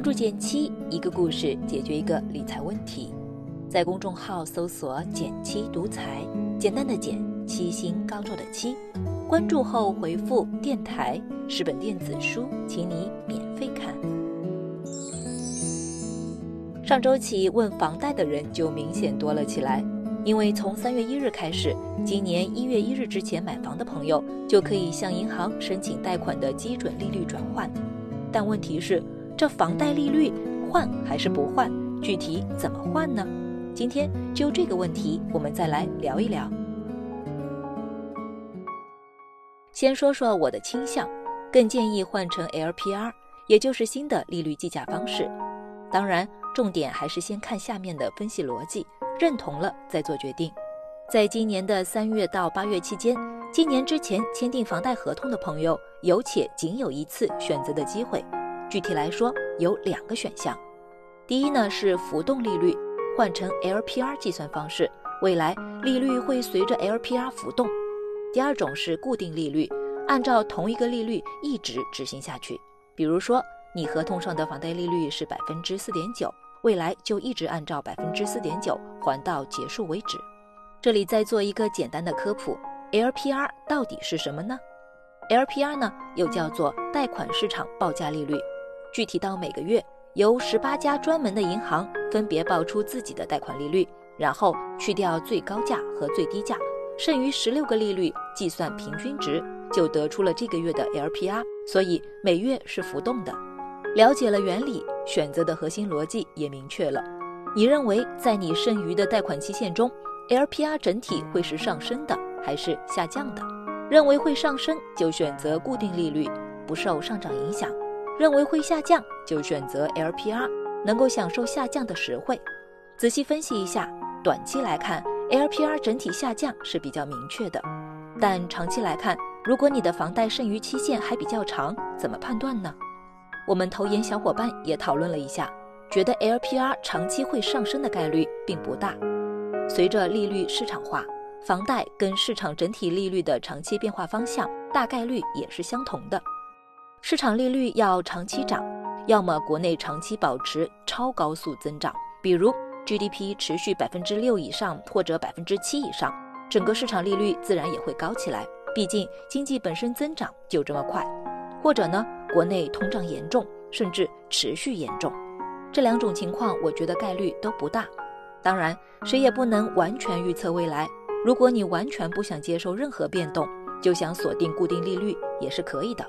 关注减七，一个故事解决一个理财问题。在公众号搜索“减七独裁，简单的减，七星高照的七。关注后回复“电台”，是本电子书，请你免费看。上周起，问房贷的人就明显多了起来。因为从三月一日开始，今年一月一日之前买房的朋友就可以向银行申请贷款的基准利率转换。但问题是，这房贷利率换还是不换？具体怎么换呢？今天就这个问题，我们再来聊一聊。先说说我的倾向，更建议换成 LPR，也就是新的利率计价方式。当然，重点还是先看下面的分析逻辑。认同了再做决定。在今年的三月到八月期间，今年之前签订房贷合同的朋友有且仅有一次选择的机会。具体来说，有两个选项。第一呢是浮动利率换成 LPR 计算方式，未来利率会随着 LPR 浮动。第二种是固定利率，按照同一个利率一直执行下去。比如说，你合同上的房贷利率是百分之四点九。未来就一直按照百分之四点九还到结束为止。这里再做一个简单的科普：LPR 到底是什么呢？LPR 呢又叫做贷款市场报价利率，具体到每个月由十八家专门的银行分别报出自己的贷款利率，然后去掉最高价和最低价，剩余十六个利率计算平均值，就得出了这个月的 LPR。所以每月是浮动的。了解了原理，选择的核心逻辑也明确了。你认为在你剩余的贷款期限中，LPR 整体会是上升的还是下降的？认为会上升就选择固定利率，不受上涨影响；认为会下降就选择 LPR，能够享受下降的实惠。仔细分析一下，短期来看，LPR 整体下降是比较明确的。但长期来看，如果你的房贷剩余期限还比较长，怎么判断呢？我们投研小伙伴也讨论了一下，觉得 LPR 长期会上升的概率并不大。随着利率市场化，房贷跟市场整体利率的长期变化方向大概率也是相同的。市场利率要长期涨，要么国内长期保持超高速增长，比如 GDP 持续百分之六以上或者百分之七以上，整个市场利率自然也会高起来。毕竟经济本身增长就这么快。或者呢？国内通胀严重，甚至持续严重，这两种情况，我觉得概率都不大。当然，谁也不能完全预测未来。如果你完全不想接受任何变动，就想锁定固定利率也是可以的。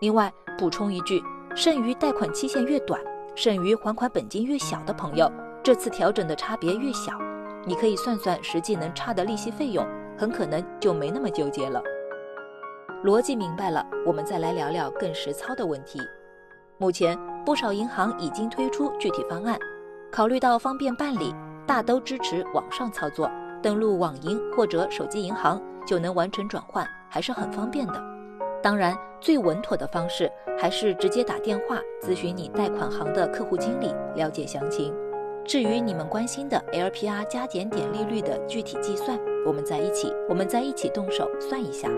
另外，补充一句，剩余贷款期限越短，剩余还款本金越小的朋友，这次调整的差别越小。你可以算算实际能差的利息费用，很可能就没那么纠结了。逻辑明白了，我们再来聊聊更实操的问题。目前不少银行已经推出具体方案，考虑到方便办理，大都支持网上操作，登录网银或者手机银行就能完成转换，还是很方便的。当然，最稳妥的方式还是直接打电话咨询你贷款行的客户经理，了解详情。至于你们关心的 LPR 加减点利率的具体计算，我们在一起，我们在一起动手算一下。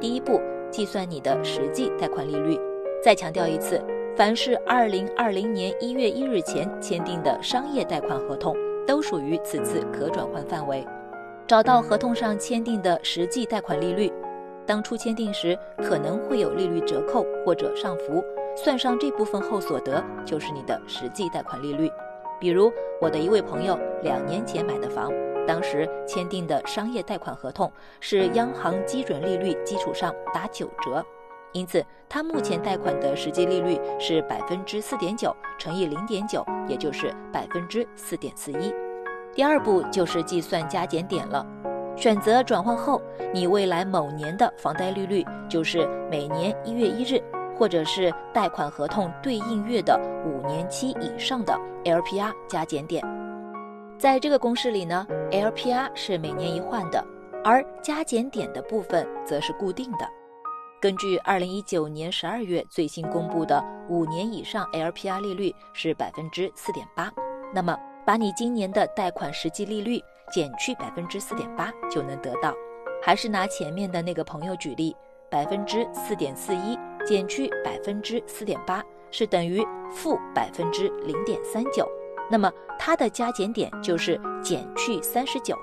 第一步，计算你的实际贷款利率。再强调一次，凡是二零二零年一月一日前签订的商业贷款合同，都属于此次可转换范围。找到合同上签订的实际贷款利率，当初签订时可能会有利率折扣或者上浮，算上这部分后所得，就是你的实际贷款利率。比如我的一位朋友两年前买的房。当时签订的商业贷款合同是央行基准利率基础上打九折，因此他目前贷款的实际利率是百分之四点九乘以零点九，也就是百分之四点四一。第二步就是计算加减点了，选择转换后，你未来某年的房贷利率就是每年一月一日，或者是贷款合同对应月的五年期以上的 LPR 加减点。在这个公式里呢，LPR 是每年一换的，而加减点的部分则是固定的。根据二零一九年十二月最新公布的五年以上 LPR 利率是百分之四点八，那么把你今年的贷款实际利率减去百分之四点八就能得到。还是拿前面的那个朋友举例，百分之四点四一减去百分之四点八，是等于负百分之零点三九，那么它的加减点就是减去三十九，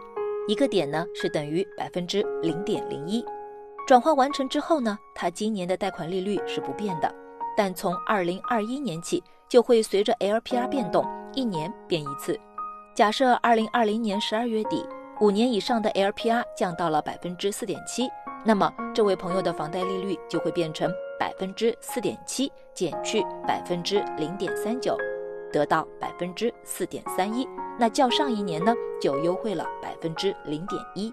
一个点呢是等于百分之零点零一。转换完成之后呢，它今年的贷款利率是不变的，但从二零二一年起就会随着 LPR 变动，一年变一次。假设二零二零年十二月底，五年以上的 LPR 降到了百分之四点七，那么这位朋友的房贷利率就会变成百分之四点七减去百分之零点三九，得到百分之四点三一。那较上一年呢，就优惠了百分之零点一。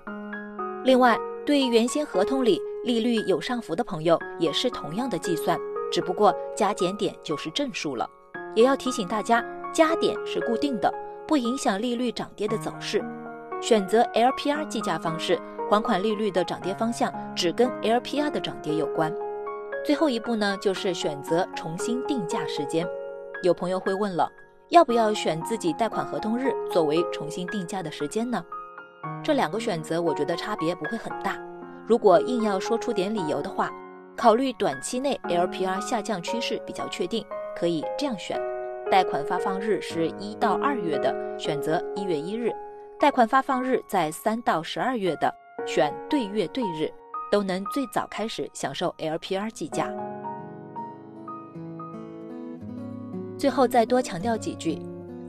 另外，对原先合同里利率有上浮的朋友，也是同样的计算，只不过加减点就是正数了。也要提醒大家，加点是固定的，不影响利率涨跌的走势。选择 LPR 计价方式，还款利率的涨跌方向只跟 LPR 的涨跌有关。最后一步呢，就是选择重新定价时间。有朋友会问了，要不要选自己贷款合同日作为重新定价的时间呢？这两个选择，我觉得差别不会很大。如果硬要说出点理由的话，考虑短期内 LPR 下降趋势比较确定，可以这样选：贷款发放日是一到二月的，选择一月一日；贷款发放日在三到十二月的，选对月对日，都能最早开始享受 LPR 计价。最后再多强调几句，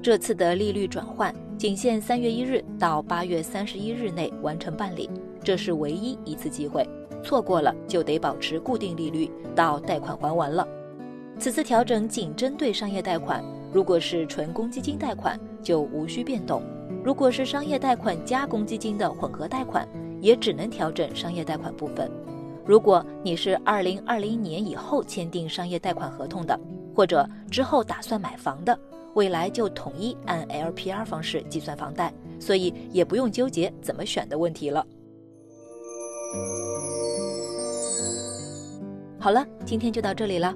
这次的利率转换。仅限三月一日到八月三十一日内完成办理，这是唯一一次机会，错过了就得保持固定利率到贷款还完了。此次调整仅针对商业贷款，如果是纯公积金贷款就无需变动；如果是商业贷款加公积金的混合贷款，也只能调整商业贷款部分。如果你是二零二零年以后签订商业贷款合同的，或者之后打算买房的。未来就统一按 LPR 方式计算房贷，所以也不用纠结怎么选的问题了。好了，今天就到这里了。